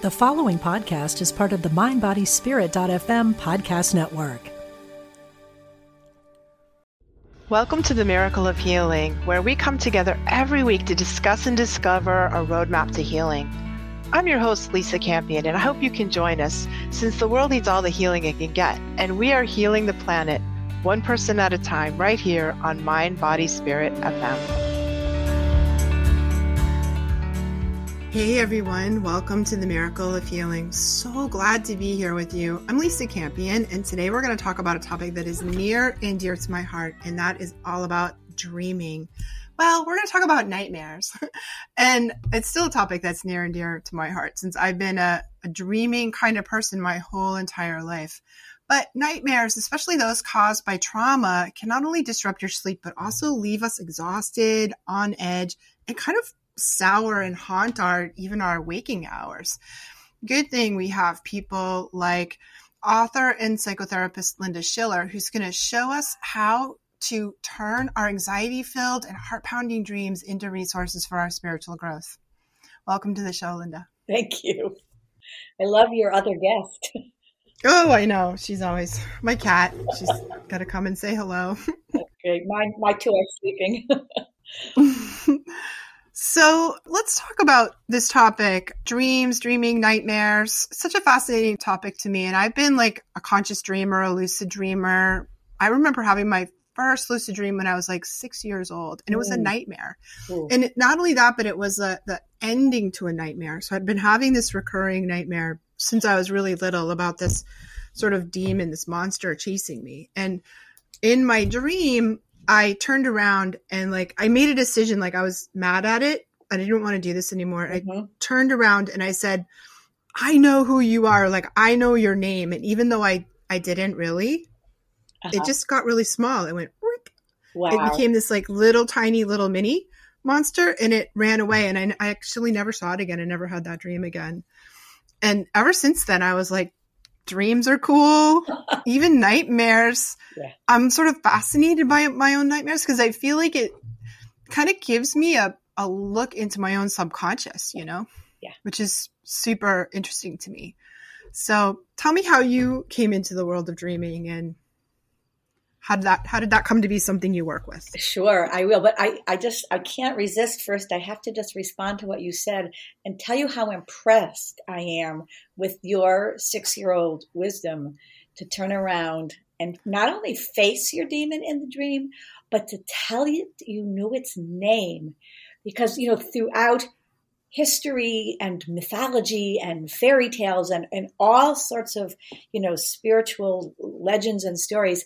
The following podcast is part of the MindBodySpirit.fm podcast network. Welcome to the Miracle of Healing, where we come together every week to discuss and discover a roadmap to healing. I'm your host, Lisa Campion, and I hope you can join us since the world needs all the healing it can get, and we are healing the planet one person at a time right here on Mind, Body, Spirit FM. Hey everyone, welcome to the Miracle of Healing. So glad to be here with you. I'm Lisa Campion, and today we're going to talk about a topic that is near and dear to my heart, and that is all about dreaming. Well, we're going to talk about nightmares. and it's still a topic that's near and dear to my heart since I've been a, a dreaming kind of person my whole entire life. But nightmares, especially those caused by trauma, can not only disrupt your sleep, but also leave us exhausted, on edge, and kind of sour and haunt our even our waking hours. Good thing we have people like author and psychotherapist Linda Schiller, who's going to show us how to turn our anxiety filled and heart pounding dreams into resources for our spiritual growth. Welcome to the show, Linda. Thank you. I love your other guest. Oh, I know. She's always my cat. She's got to come and say hello. That's great. My, my two are sleeping. So let's talk about this topic dreams, dreaming, nightmares. Such a fascinating topic to me. And I've been like a conscious dreamer, a lucid dreamer. I remember having my first lucid dream when I was like six years old, and it was a nightmare. And it, not only that, but it was a, the ending to a nightmare. So I'd been having this recurring nightmare since I was really little about this sort of demon, this monster chasing me. And in my dream, I turned around and like I made a decision like I was mad at it. I didn't want to do this anymore. Mm-hmm. I turned around and I said, I know who you are. Like I know your name. And even though I I didn't really, uh-huh. it just got really small. It went wow. It became this like little tiny little mini monster and it ran away and I, I actually never saw it again. I never had that dream again. And ever since then I was like dreams are cool, even nightmares. Yeah. I'm sort of fascinated by my own nightmares because I feel like it kind of gives me a, a look into my own subconscious, you know? Yeah. Which is super interesting to me. So tell me how you came into the world of dreaming and how did that how did that come to be something you work with? Sure i will but i i just i can't resist first i have to just respond to what you said and tell you how impressed i am with your six year old wisdom to turn around and not only face your demon in the dream but to tell you you knew its name. Because you know throughout history and mythology and fairy tales and, and all sorts of you know spiritual legends and stories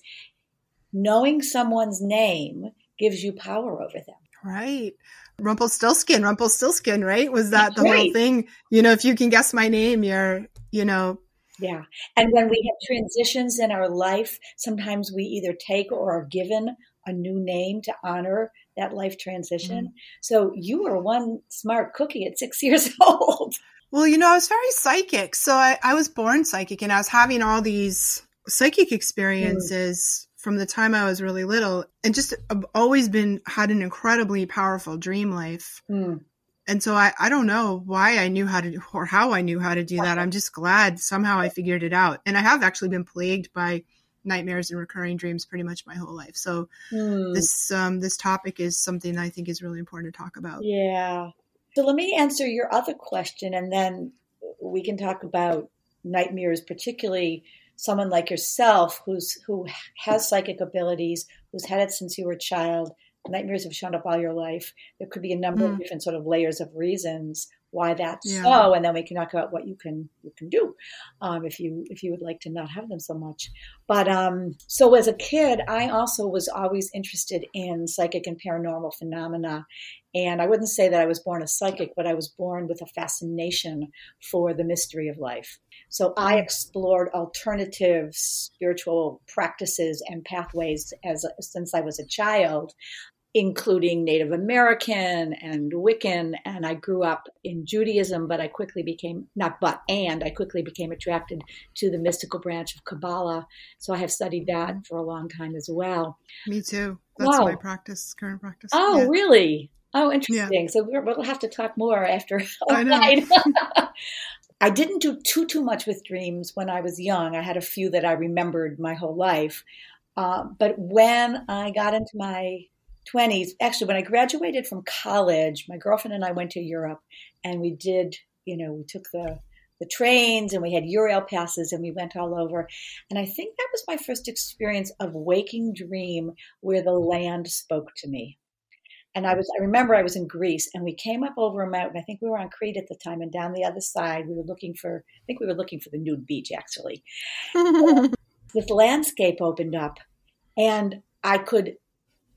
knowing someone's name gives you power over them. Right. Rumpelstiltskin, Rumpelstiltskin, right? Was that That's the right. whole thing? You know, if you can guess my name, you're, you know. Yeah. And when we have transitions in our life, sometimes we either take or are given a new name to honor that life transition. Mm. So you were one smart cookie at six years old. Well, you know, I was very psychic. So I, I was born psychic and I was having all these psychic mm. experiences. Mm from the time I was really little and just I've always been had an incredibly powerful dream life. Mm. And so I, I don't know why I knew how to or how I knew how to do that. I'm just glad somehow I figured it out. And I have actually been plagued by nightmares and recurring dreams pretty much my whole life. So mm. this um, this topic is something I think is really important to talk about. Yeah. So let me answer your other question and then we can talk about nightmares particularly someone like yourself who's who has psychic abilities, who's had it since you were a child, nightmares have shown up all your life. There could be a number mm. of different sort of layers of reasons why that's yeah. so, and then we can talk about what you can you can do um, if you if you would like to not have them so much. But um, so as a kid, I also was always interested in psychic and paranormal phenomena, and I wouldn't say that I was born a psychic, but I was born with a fascination for the mystery of life. So I mm. explored alternative spiritual practices and pathways as since I was a child including Native American and Wiccan. And I grew up in Judaism, but I quickly became, not but, and I quickly became attracted to the mystical branch of Kabbalah. So I have studied that for a long time as well. Me too. That's wow. my practice, current practice. Oh, yeah. really? Oh, interesting. Yeah. So we'll have to talk more after. I know. I didn't do too too much with dreams when I was young. I had a few that I remembered my whole life, uh, but when I got into my 20s, actually when I graduated from college, my girlfriend and I went to Europe, and we did, you know, we took the the trains and we had Eurail passes and we went all over. And I think that was my first experience of waking dream where the land spoke to me. And I was, I remember I was in Greece and we came up over a mountain. I think we were on Crete at the time. And down the other side, we were looking for, I think we were looking for the nude beach actually. this landscape opened up and I could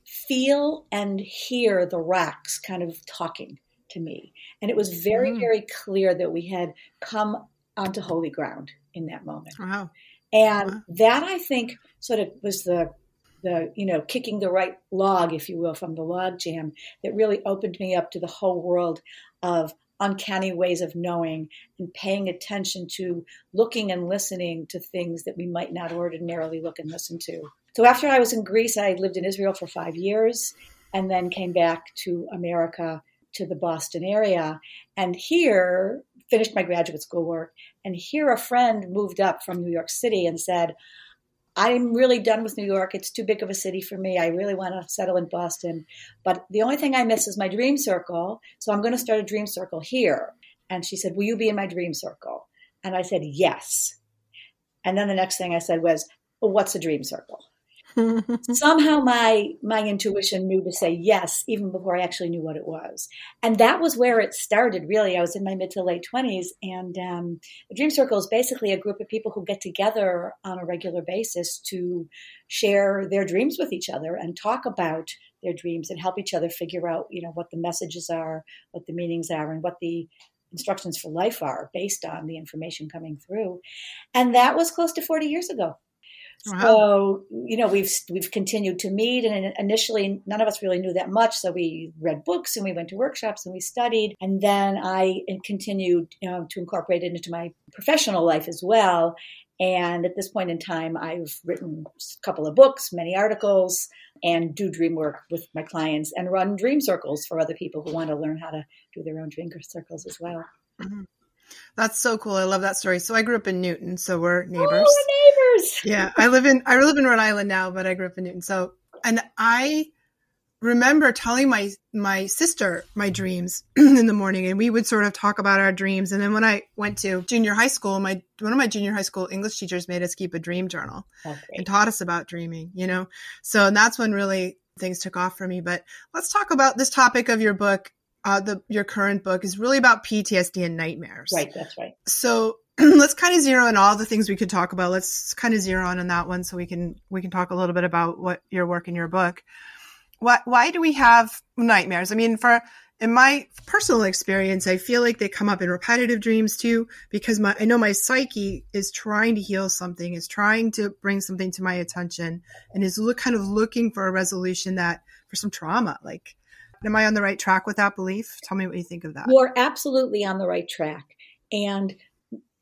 feel and hear the rocks kind of talking to me. And it was very, mm. very clear that we had come onto holy ground in that moment. Wow. And wow. that I think sort of was the the you know kicking the right log if you will from the log jam that really opened me up to the whole world of uncanny ways of knowing and paying attention to looking and listening to things that we might not ordinarily look and listen to so after i was in greece i lived in israel for five years and then came back to america to the boston area and here finished my graduate school work and here a friend moved up from new york city and said I'm really done with New York. It's too big of a city for me. I really want to settle in Boston. But the only thing I miss is my dream circle. So I'm going to start a dream circle here. And she said, Will you be in my dream circle? And I said, Yes. And then the next thing I said was, well, What's a dream circle? Somehow my my intuition knew to say yes even before I actually knew what it was, and that was where it started. Really, I was in my mid to late twenties, and um, the Dream Circle is basically a group of people who get together on a regular basis to share their dreams with each other and talk about their dreams and help each other figure out, you know, what the messages are, what the meanings are, and what the instructions for life are based on the information coming through. And that was close to 40 years ago. Wow. So you know we've we've continued to meet, and initially none of us really knew that much. So we read books and we went to workshops and we studied, and then I continued you know, to incorporate it into my professional life as well. And at this point in time, I've written a couple of books, many articles, and do dream work with my clients and run dream circles for other people who want to learn how to do their own dream circles as well. Mm-hmm. That's so cool. I love that story. So I grew up in Newton, so we're neighbors. Oh, neighbors. Yeah, I live in I live in Rhode Island now, but I grew up in Newton. So and I remember telling my my sister my dreams in the morning and we would sort of talk about our dreams and then when i went to junior high school my one of my junior high school english teachers made us keep a dream journal okay. and taught us about dreaming you know so and that's when really things took off for me but let's talk about this topic of your book uh, the your current book is really about PTSD and nightmares. Right, that's right. So let's kind of zero in all the things we could talk about. Let's kind of zero in on that one, so we can we can talk a little bit about what your work in your book. Why why do we have nightmares? I mean, for in my personal experience, I feel like they come up in repetitive dreams too, because my I know my psyche is trying to heal something, is trying to bring something to my attention, and is look kind of looking for a resolution that for some trauma, like Am I on the right track with that belief? Tell me what you think of that. You're absolutely on the right track. And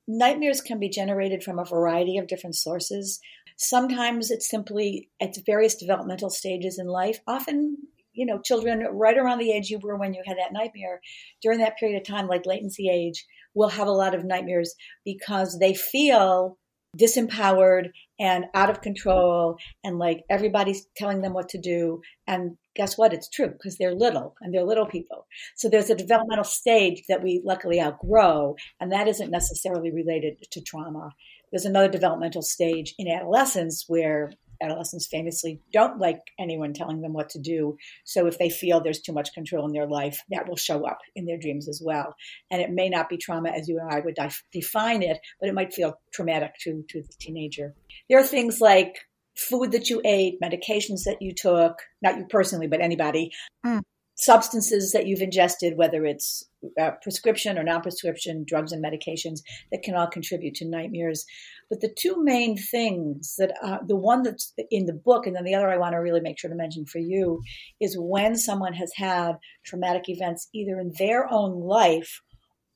nightmares can be generated from a variety of different sources. Sometimes it's simply at various developmental stages in life. Often, you know, children right around the age you were when you had that nightmare, during that period of time, like latency age, will have a lot of nightmares because they feel disempowered and out of control and like everybody's telling them what to do. And guess what? It's true because they're little and they're little people. So there's a developmental stage that we luckily outgrow and that isn't necessarily related to trauma. There's another developmental stage in adolescence where adolescents famously don't like anyone telling them what to do. So if they feel there's too much control in their life, that will show up in their dreams as well. And it may not be trauma as you and I would define it, but it might feel traumatic to, to the teenager. There are things like food that you ate, medications that you took, not you personally, but anybody, mm. substances that you've ingested, whether it's uh, prescription or non prescription drugs and medications that can all contribute to nightmares. But the two main things that uh, the one that's in the book, and then the other I want to really make sure to mention for you, is when someone has had traumatic events either in their own life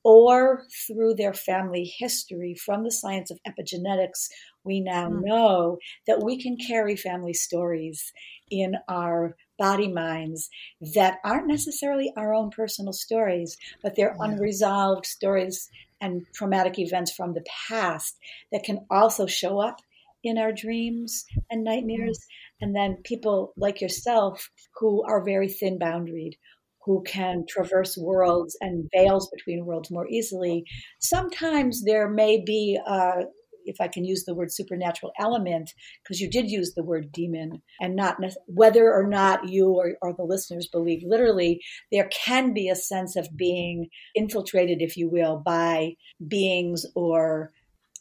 or through their family history from the science of epigenetics, we now mm. know that we can carry family stories in our body minds that aren't necessarily our own personal stories, but they're yeah. unresolved stories and traumatic events from the past that can also show up in our dreams and nightmares. Mm. And then people like yourself who are very thin boundaried, who can traverse worlds and veils between worlds more easily. Sometimes there may be a if I can use the word supernatural element, because you did use the word demon, and not whether or not you or, or, the listeners believe literally, there can be a sense of being infiltrated, if you will, by beings or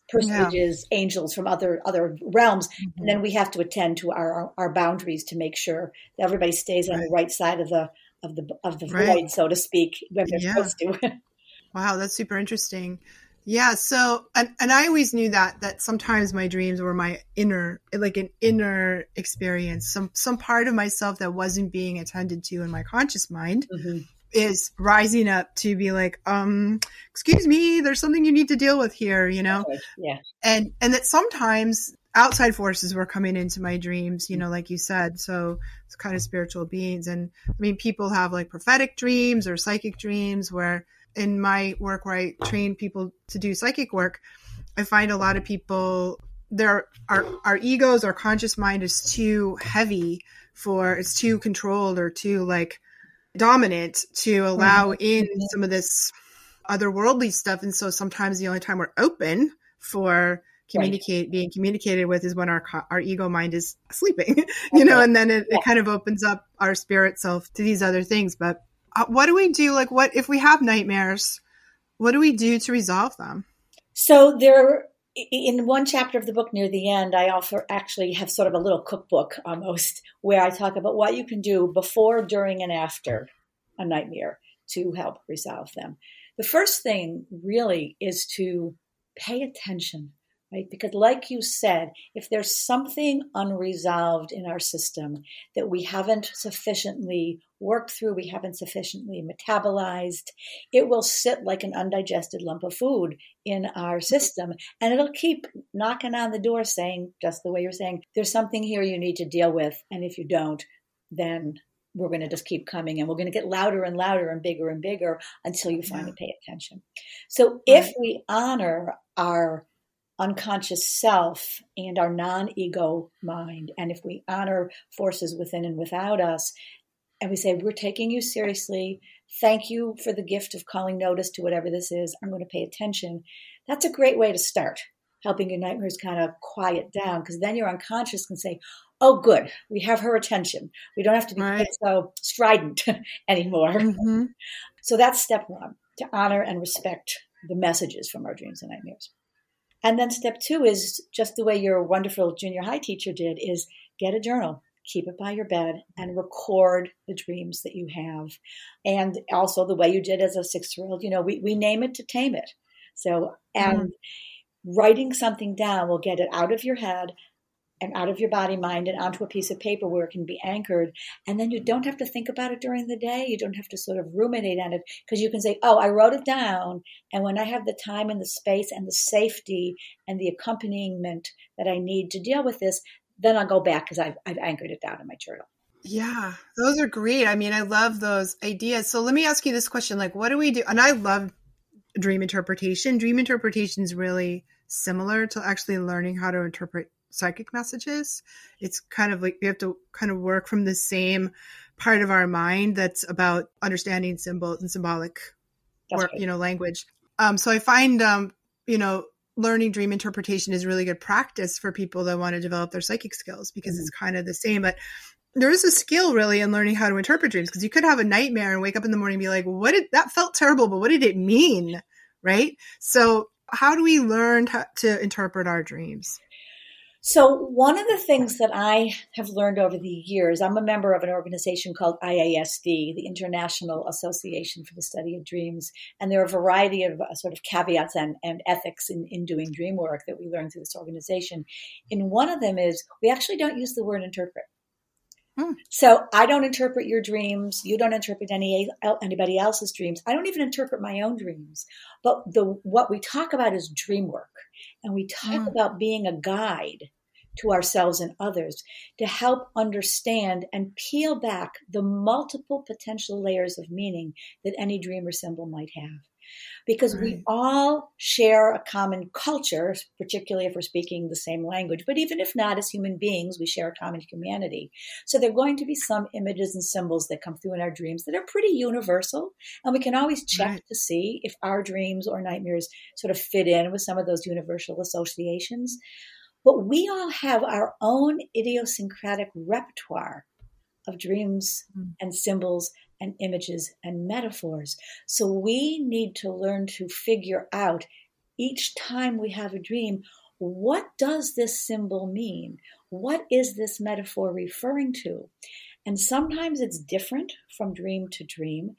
personages, yeah. angels from other other realms, mm-hmm. and then we have to attend to our our boundaries to make sure that everybody stays on the right side of the of the of the right. void, so to speak, when they're yeah. supposed to. wow, that's super interesting. Yeah, so and and I always knew that that sometimes my dreams were my inner like an inner experience, some some part of myself that wasn't being attended to in my conscious mind. Mm-hmm is rising up to be like, um, excuse me, there's something you need to deal with here, you know? Yeah. And, and that sometimes outside forces were coming into my dreams, you know, like you said. So it's kind of spiritual beings. And I mean, people have like prophetic dreams or psychic dreams where in my work where I train people to do psychic work, I find a lot of people their our our egos, our conscious mind is too heavy for it's too controlled or too like dominant to allow in some of this otherworldly stuff. And so sometimes the only time we're open for communicate right. being communicated with is when our our ego mind is sleeping, you know, and then it, yeah. it, kind of opens up our spirit self to these other things. But Uh, what do we do? Like, what if we have nightmares? What do we do to resolve them? So there in one chapter of the book near the end, I offer actually have sort of a little cookbook almost where I talk about what you can do before, during, and after a nightmare to help resolve them. The first thing really is to pay attention right? Because, like you said, if there's something unresolved in our system that we haven't sufficiently worked through, we haven't sufficiently metabolized, it will sit like an undigested lump of food in our system and it'll keep knocking on the door saying, just the way you're saying, there's something here you need to deal with. And if you don't, then we're going to just keep coming and we're going to get louder and louder and bigger and bigger until you finally pay attention. So if we honor our unconscious self and our non ego mind. And if we honor forces within and without us, and we say, We're taking you seriously. Thank you for the gift of calling notice to whatever this is. I'm going to pay attention. That's a great way to start, helping your nightmares kind of quiet down because then your unconscious can say, Oh, good, we have her attention. We don't have to be right. so strident anymore. Mm-hmm. So that's step one to honor and respect the messages from our dreams and nightmares. And then step two is just the way your wonderful junior high teacher did is get a journal, keep it by your bed and record the dreams that you have. And also the way you did as a six year old, you know, we, we name it to tame it. So, and mm. writing something down will get it out of your head and out of your body mind and onto a piece of paper where it can be anchored. And then you don't have to think about it during the day. You don't have to sort of ruminate on it because you can say oh i wrote it down and when i have the time and the space and the safety and the accompaniment that i need to deal with this then i'll go back because I've, I've anchored it down in my journal. Yeah those are great. I mean i love those ideas. So let me ask you this question like what do we do? And i love dream interpretation. Dream interpretation is really similar to actually learning how to interpret psychic messages. It's kind of like we have to kind of work from the same part of our mind that's about understanding symbols and symbolic or you know language. Um, so I find um, you know learning dream interpretation is really good practice for people that want to develop their psychic skills because mm-hmm. it's kind of the same, but there is a skill really in learning how to interpret dreams because you could have a nightmare and wake up in the morning and be like, what did that felt terrible, but what did it mean? Right. So how do we learn to interpret our dreams? So, one of the things that I have learned over the years, I'm a member of an organization called IASD, the International Association for the Study of Dreams. And there are a variety of uh, sort of caveats and, and ethics in, in doing dream work that we learn through this organization. And one of them is we actually don't use the word interpret. Hmm. So I don't interpret your dreams. You don't interpret any anybody else's dreams. I don't even interpret my own dreams. But the what we talk about is dream work, and we talk hmm. about being a guide to ourselves and others to help understand and peel back the multiple potential layers of meaning that any dream or symbol might have. because Right. we all share a common culture, particularly if we're speaking the same language. But even if not, as human beings, we share a common humanity. So there are going to be some images and symbols that come through in our dreams that are pretty universal. And we can always check Right. to see if our dreams or nightmares sort of fit in with some of those universal associations. But we all have our own idiosyncratic repertoire of dreams Mm. and symbols and images and metaphors. So we need to learn to figure out each time we have a dream what does this symbol mean? What is this metaphor referring to? And sometimes it's different from dream to dream.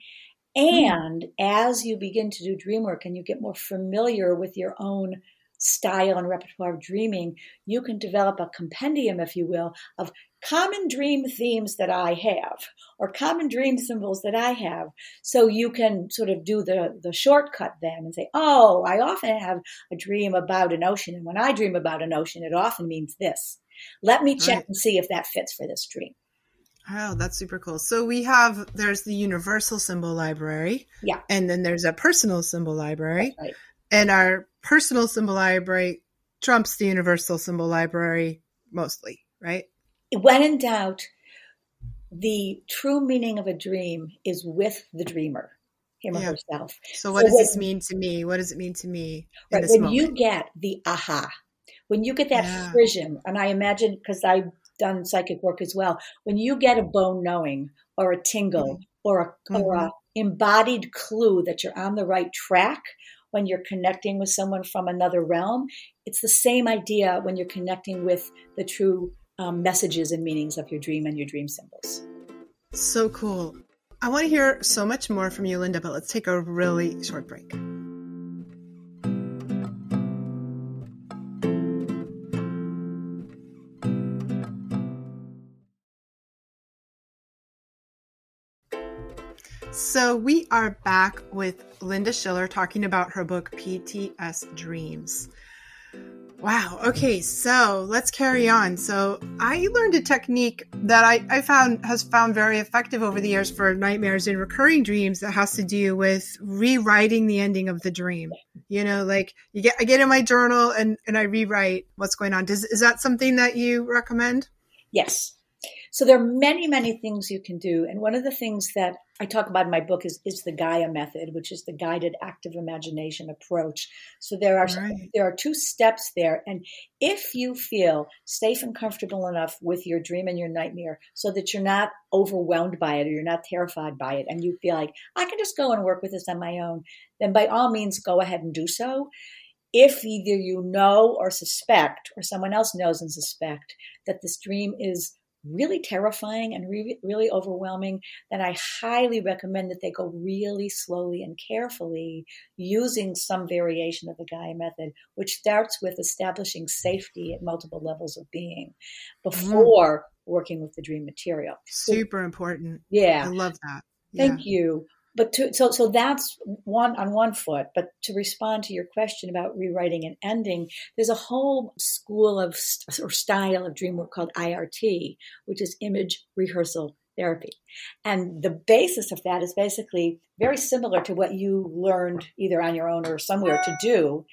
And as you begin to do dream work and you get more familiar with your own style and repertoire of dreaming, you can develop a compendium, if you will, of common dream themes that I have or common dream symbols that I have. So you can sort of do the, the shortcut then and say, oh, I often have a dream about an ocean. And when I dream about an ocean, it often means this. Let me check Right. and see if that fits for this dream. Oh, that's super cool. So we have there's the universal symbol library. Yeah. And then there's a personal symbol library. Right. And our personal symbol library trumps the universal symbol library mostly, right? When in doubt, the true meaning of a dream is with the dreamer, him or herself. So what So does this mean to me? What does it mean to me in Right. When moment? you get the aha, when you get that Yeah. frisson, and I imagine because I've done psychic work as well, when you get a bone knowing or a tingle Mm-hmm. or a or a embodied clue that you're on the right track when you're connecting with someone from another realm, it's the same idea when you're connecting with the true um, messages and meanings of your dream and your dream symbols. So cool. I want to hear so much more from you, Linda, but let's take a really short break. So, we are back with Linda Schiller talking about her book PTS Dreams. Wow. Okay. So let's carry on. So I learned a technique that I, I found has found very effective over the years for nightmares and recurring dreams that has to do with rewriting the ending of the dream. You know, like you get, I get in my journal and, and I rewrite what's going on. Does, is that something that you recommend? Yes. So there are many, many things you can do. And one of the things that I talk about in my book is, is the Gaia method, which is the guided active imagination approach. So there are Right. there are two steps there. And if you feel safe and comfortable enough with your dream and your nightmare so that you're not overwhelmed by it or you're not terrified by it, and you feel like I can just go and work with this on my own, then by all means go ahead and do so. If either you know or suspect, or someone else knows and suspect that this dream is really terrifying and re- really overwhelming, then I highly recommend that they go really slowly and carefully using some variation of the Gaia method, which starts with establishing safety at multiple levels of being mm-hmm. before working with the dream material. Super important. Yeah. I love that. Thank you. But to, so so that's one on one foot. But to respond to your question about rewriting and ending, there's a whole school of st- or style of dream work called IRT, which is image rehearsal therapy, and the basis of that is basically very similar to what you learned either on your own or somewhere to do.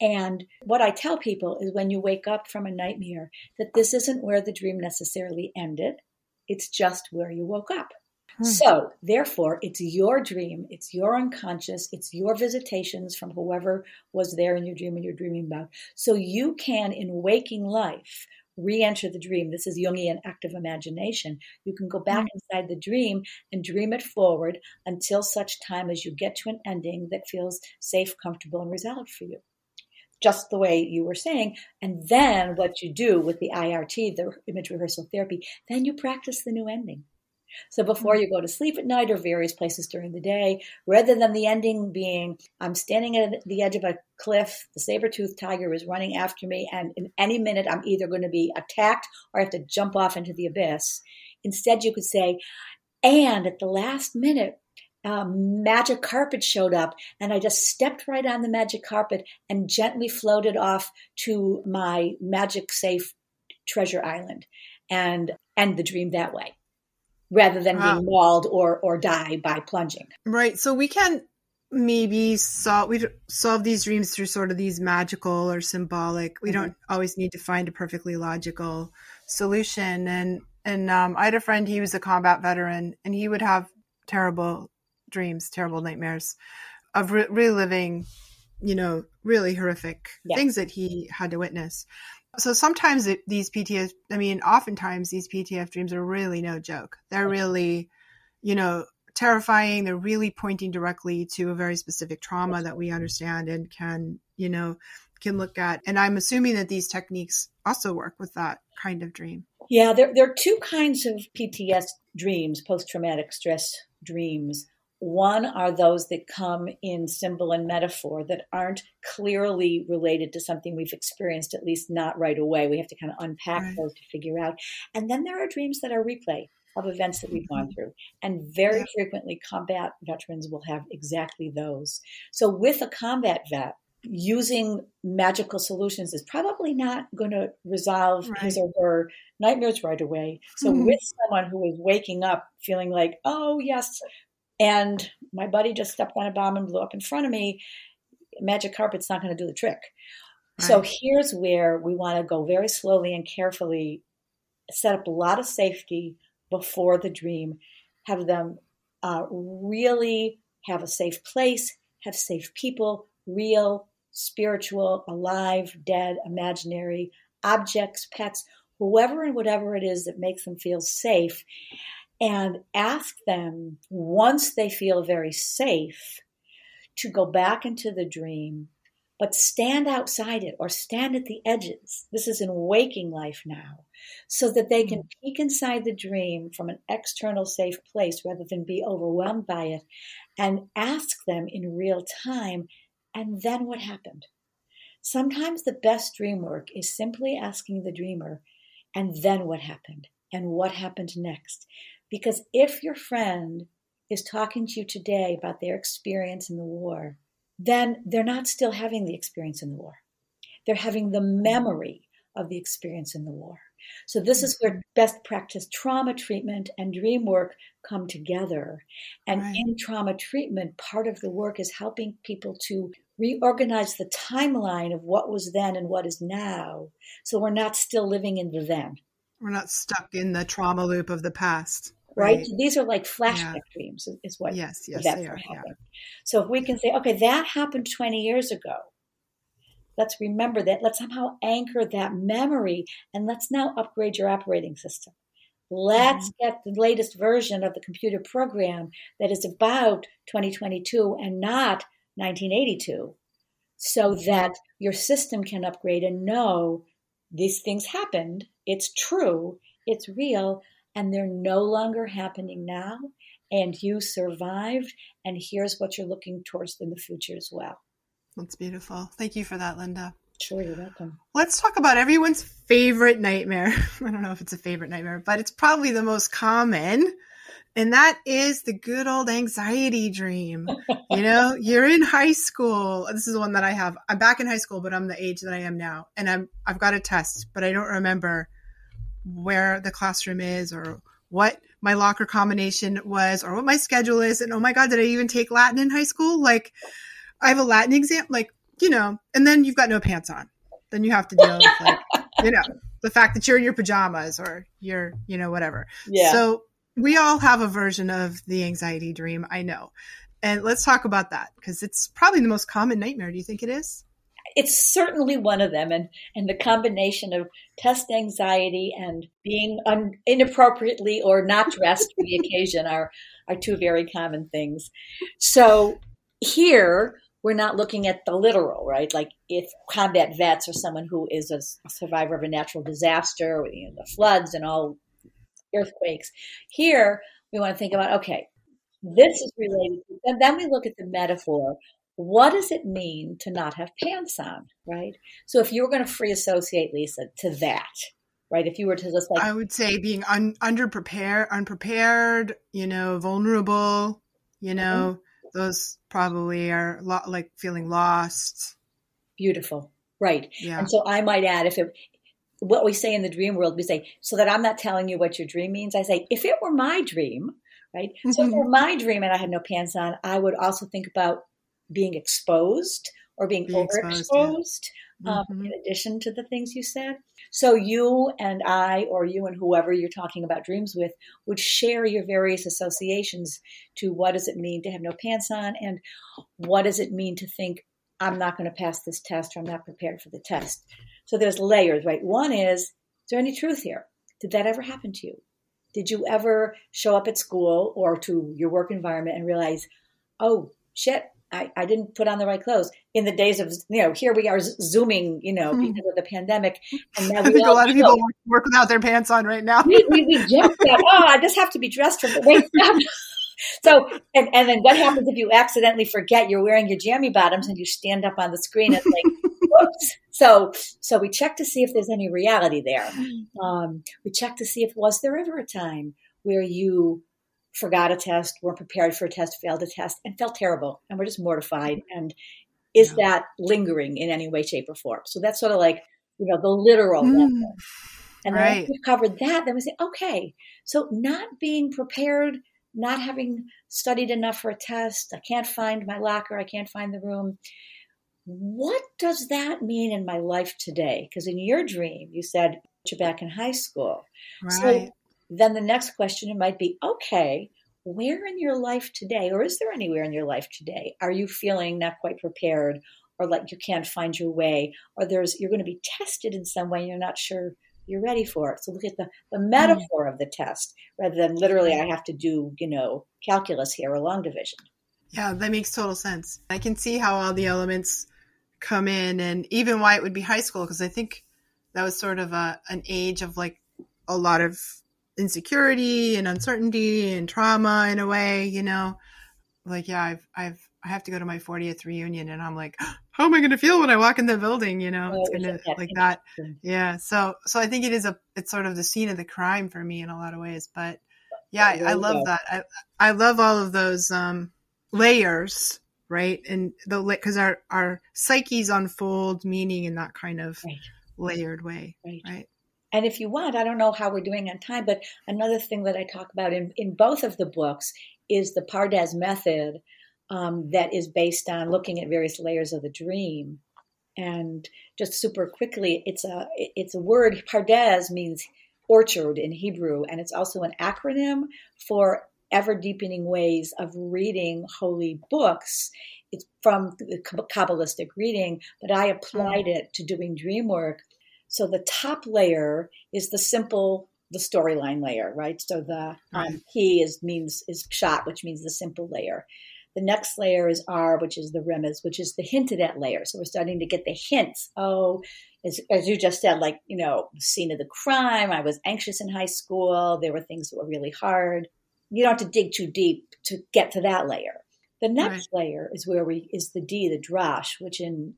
And what I tell people is when you wake up from a nightmare, that this isn't where the dream necessarily ended. It's just where you woke up. Hmm. So, therefore, it's your dream, it's your unconscious, it's your visitations from whoever was there in your dream and you're dreaming about. So, you can, in waking life, re enter the dream. This is Jungian active imagination. You can go back inside the dream and dream it forward until such time as you get to an ending that feels safe, comfortable, and resolved for you. Just the way you were saying. And then what you do with the IRT, the image rehearsal therapy, then you practice the new ending. So before you go to sleep at night or various places during the day, rather than the ending being, I'm standing at the edge of a cliff, the saber-toothed tiger is running after me, and in any minute I'm either going to be attacked or I have to jump off into the abyss. Instead, you could say, and at the last minute, um, magic carpet showed up, and I just stepped right on the magic carpet and gently floated off to my magic safe treasure island and end the dream that way rather than Wow. being mauled or or die by plunging. Right. So we can maybe solve we solve these dreams through sort of these magical or symbolic. We mm-hmm. don't always need to find a perfectly logical solution. And and um, I had a friend. He was a combat veteran, and he would have terrible dreams, terrible nightmares of re- reliving, you know, really horrific yeah. things that he had to witness. So sometimes it, these PTS, I mean, oftentimes these PTS dreams are really no joke. They're really, you know, terrifying. They're really pointing directly to a very specific trauma that we understand and can, you know, can look at. And I'm assuming that these techniques also work with that kind of dream. Yeah, there, there are two kinds of PTS dreams, post traumatic stress dreams. One are those that come in symbol and metaphor that aren't clearly related to something we've experienced, at least not right away. We have to kind of unpack right. those to figure out. And then there are dreams that are replay of events that we've gone mm-hmm. through. And very yeah. frequently, combat veterans will have exactly those. So, with a combat vet, using magical solutions is probably not going to resolve right. his or her nightmares right away. So, mm-hmm. with someone who is waking up feeling like, oh, yes, and my buddy just stepped on a bomb and blew up in front of me, magic carpet's not going to do the trick. Right. So, here's where we want to go very slowly and carefully, set up a lot of safety before the dream, have them uh, really have a safe place, have safe people, real, spiritual, alive, dead, imaginary, objects, pets, whoever and whatever it is that makes them feel safe, and ask them once they feel very safe to go back into the dream, but stand outside it or stand at the edges. This is in waking life now so that they can hmm. peek inside the dream from an external safe place rather than be overwhelmed by it and ask them in real time, and then what happened? Sometimes the best dream work is simply asking the dreamer, and then what happened? And what happened next? Because if your friend is talking to you today about their experience in the war, then they're not still having the experience in the war. They're having the memory of the experience in the war. So, this is where best practice trauma treatment and dream work come together. And right. in trauma treatment, part of the work is helping people to reorganize the timeline of what was then and what is now. So, we're not still living in the then. We're not stuck in the trauma loop of the past. Right? right? These are like flashback yeah. dreams, is what yes, yes, they are. Yeah. So, if we can say, okay, that happened 20 years ago Let's remember that. Let's somehow anchor that memory and let's now upgrade your operating system. Let's mm-hmm. get the latest version of the computer program that is about 2022 and not 1982 so that your system can upgrade and know these things happened, it's true, it's real, and they're no longer happening now. And you survived, and here's what you're looking towards in the future as well. That's beautiful. Thank you for that, Linda. Sure, you're welcome. Let's talk about everyone's favorite nightmare. I don't know if it's a favorite nightmare, but it's probably the most common. And that is the good old anxiety dream. you know, you're in high school. This is the one that I have. I'm back in high school, but I'm the age that I am now. And I'm I've got a test, but I don't remember where the classroom is or what my locker combination was or what my schedule is. And oh my God, did I even take Latin in high school? Like I have a Latin exam, like, you know, and then you've got no pants on. Then you have to deal with, like, you know, the fact that you're in your pajamas or you're, you know, whatever. Yeah. So we all have a version of the anxiety dream. I know. And let's talk about that because it's probably the most common nightmare. Do you think it is? It's certainly one of them. And, and the combination of test anxiety and being un, inappropriately or not dressed for the occasion are, are two very common things. So here, we're not looking at the literal, right? Like if combat vets or someone who is a, survivor of a natural disaster, you know, the floods and all earthquakes. Here, we want to think about okay, this is related. And then we look at the metaphor. What does it mean to not have pants on, right? So if you were going to free associate Lisa to that, right? If you were to just like, I would say being un- underprepared, unprepared, you know, vulnerable, you know. Mm-hmm those probably are lo- like feeling lost. Beautiful. Right. Yeah. And so I might add if it, what we say in the dream world, we say, so that I'm not telling you what your dream means. I say, if it were my dream, right? Mm-hmm. So if it were mm-hmm. my dream and I had no pants on, I would also think about being exposed or being, being overexposed. Exposed, um, mm-hmm. in addition to the things you said. So you and I, or you and whoever you're talking about dreams with, would share your various associations to what does it mean to have no pants on, and what does it mean to think I'm not going to pass this test or I'm not prepared for the test. So there's layers, right? One is, is there any truth here? Did that ever happen to you? Did you ever show up at school or to your work environment and realize, oh shit, I, I didn't put on the right clothes in the days of you know here we are zooming you know hmm. because of the pandemic and now I think a lot of people work without their pants on right now. we, we, we just said, oh I just have to be dressed for the down. so and, and then what happens if you accidentally forget you're wearing your jammy bottoms and you stand up on the screen and like whoops so so we check to see if there's any reality there um, we check to see if was there ever a time where you forgot a test, weren't prepared for a test, failed a test, and felt terrible. And we're just mortified. And is yeah. that lingering in any way, shape, or form? So that's sort of like, you know, the literal mm. level. And right. then we've covered that, then we say, okay, so not being prepared, not having studied enough for a test, I can't find my locker, I can't find the room. What does that mean in my life today? Because in your dream, you said you're back in high school. Right. So then the next question might be okay, where in your life today, or is there anywhere in your life today, are you feeling not quite prepared or like you can't find your way, or there's you're going to be tested in some way, and you're not sure you're ready for it. So look at the, the hmm. metaphor mm. of the test rather than literally I have to do, you know, calculus here or long division. Yeah, that makes total sense. I can see how all the elements come in and even why it would be high school because I think that was sort of a an age of like a lot of insecurity and uncertainty and trauma in a way, you know. Like, yeah, I've, I've, I have to go to my 40th reunion and I'm like, how am I going to feel when I walk in the building? You know, oh, it's going to like that. Yeah. So, so I think it is a, it's sort of the scene of the crime for me in a lot of ways, but yeah, I, I love that. I, I love all of those, um, layers, right? And the, cause our, our psyches unfold meaning in that kind of right. layered way. Right. right? And if you want, I don't know how we're doing on time, but another thing that I talk about in, in both of the books is the Pardes method um, that is based on looking at various layers of the dream. And just super quickly, it's a it's a word. Pardes means orchard in Hebrew, and it's also an acronym for ever deepening ways of reading holy books. It's from the Kabbalistic reading, but I applied it to doing dream work so the top layer is the simple, the storyline layer, right? So the um, he is means is pshat, which means the simple layer. The next layer is R, which is the remez, which is the hinted at layer. So we're starting to get the hints. Oh, as, as you just said, like, you know, scene of the crime. I was anxious in high school. There were things that were really hard. You don't have to dig too deep to get to that layer. The next right. layer is where we is the D, the drash, which in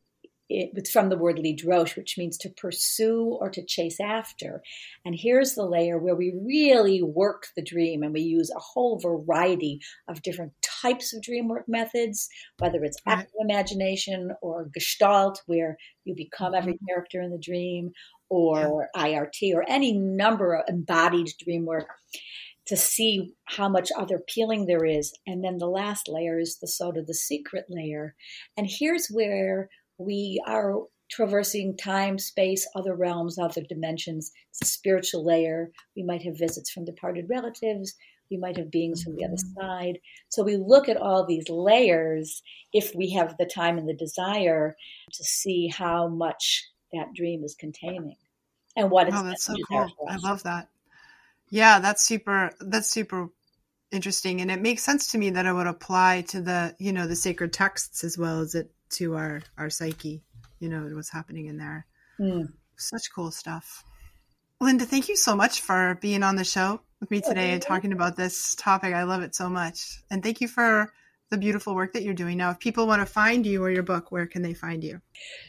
it's from the word lidrosh, which means to pursue or to chase after. And here's the layer where we really work the dream and we use a whole variety of different types of dream work methods, whether it's active imagination or gestalt, where you become every mm-hmm. character in the dream, or. IRT, or any number of embodied dream work to see how much other peeling there is. And then the last layer is the sort of the secret layer. And here's where we are traversing time, space, other realms, other dimensions. It's a spiritual layer. We might have visits from departed relatives. We might have beings from the other mm-hmm. side. So we look at all these layers if we have the time and the desire to see how much that dream is containing and what oh, that's so cool. I love that. Yeah, that's super. That's super interesting, and it makes sense to me that it would apply to the you know the sacred texts as well as it to our our psyche you know what's happening in there. Mm. such cool stuff. Linda thank you so much for being on the show with me today and talking about this topic. I love it so much. And thank you for the beautiful work that you're doing. Now if people want to find you or your book where can they find you?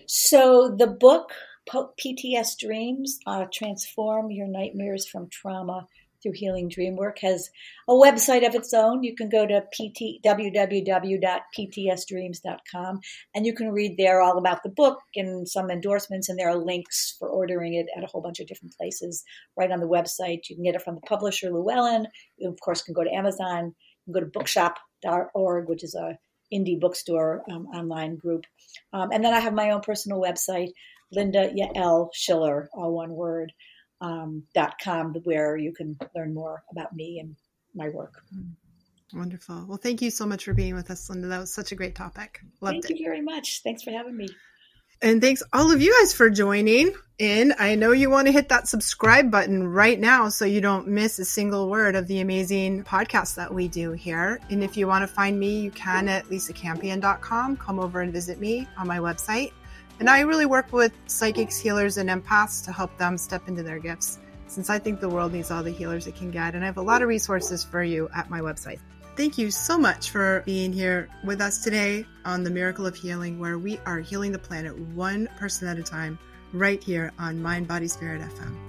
So the book pts dreams uh, transform your nightmares from trauma through Healing Dream Work has a website of its own. You can go to pt, www.ptsdreams.com and you can read there all about the book and some endorsements, and there are links for ordering it at a whole bunch of different places right on the website. You can get it from the publisher Llewellyn. You, of course, can go to Amazon. You can go to bookshop.org, which is a indie bookstore um, online group. Um, and then I have my own personal website, Linda Yael Schiller, all one word, um, dot com, where you can learn more about me and my work. Wonderful. Well, thank you so much for being with us, Linda. That was such a great topic. Loved thank it. you very much. Thanks for having me. And thanks all of you guys for joining in. I know you want to hit that subscribe button right now so you don't miss a single word of the amazing podcast that we do here. And if you want to find me, you can at lisacampion.com. Come over and visit me on my website. And I really work with psychics, healers, and empaths to help them step into their gifts since I think the world needs all the healers it can get. And I have a lot of resources for you at my website. Thank you so much for being here with us today on The Miracle of Healing, where we are healing the planet one person at a time, right here on Mind, Body, Spirit FM.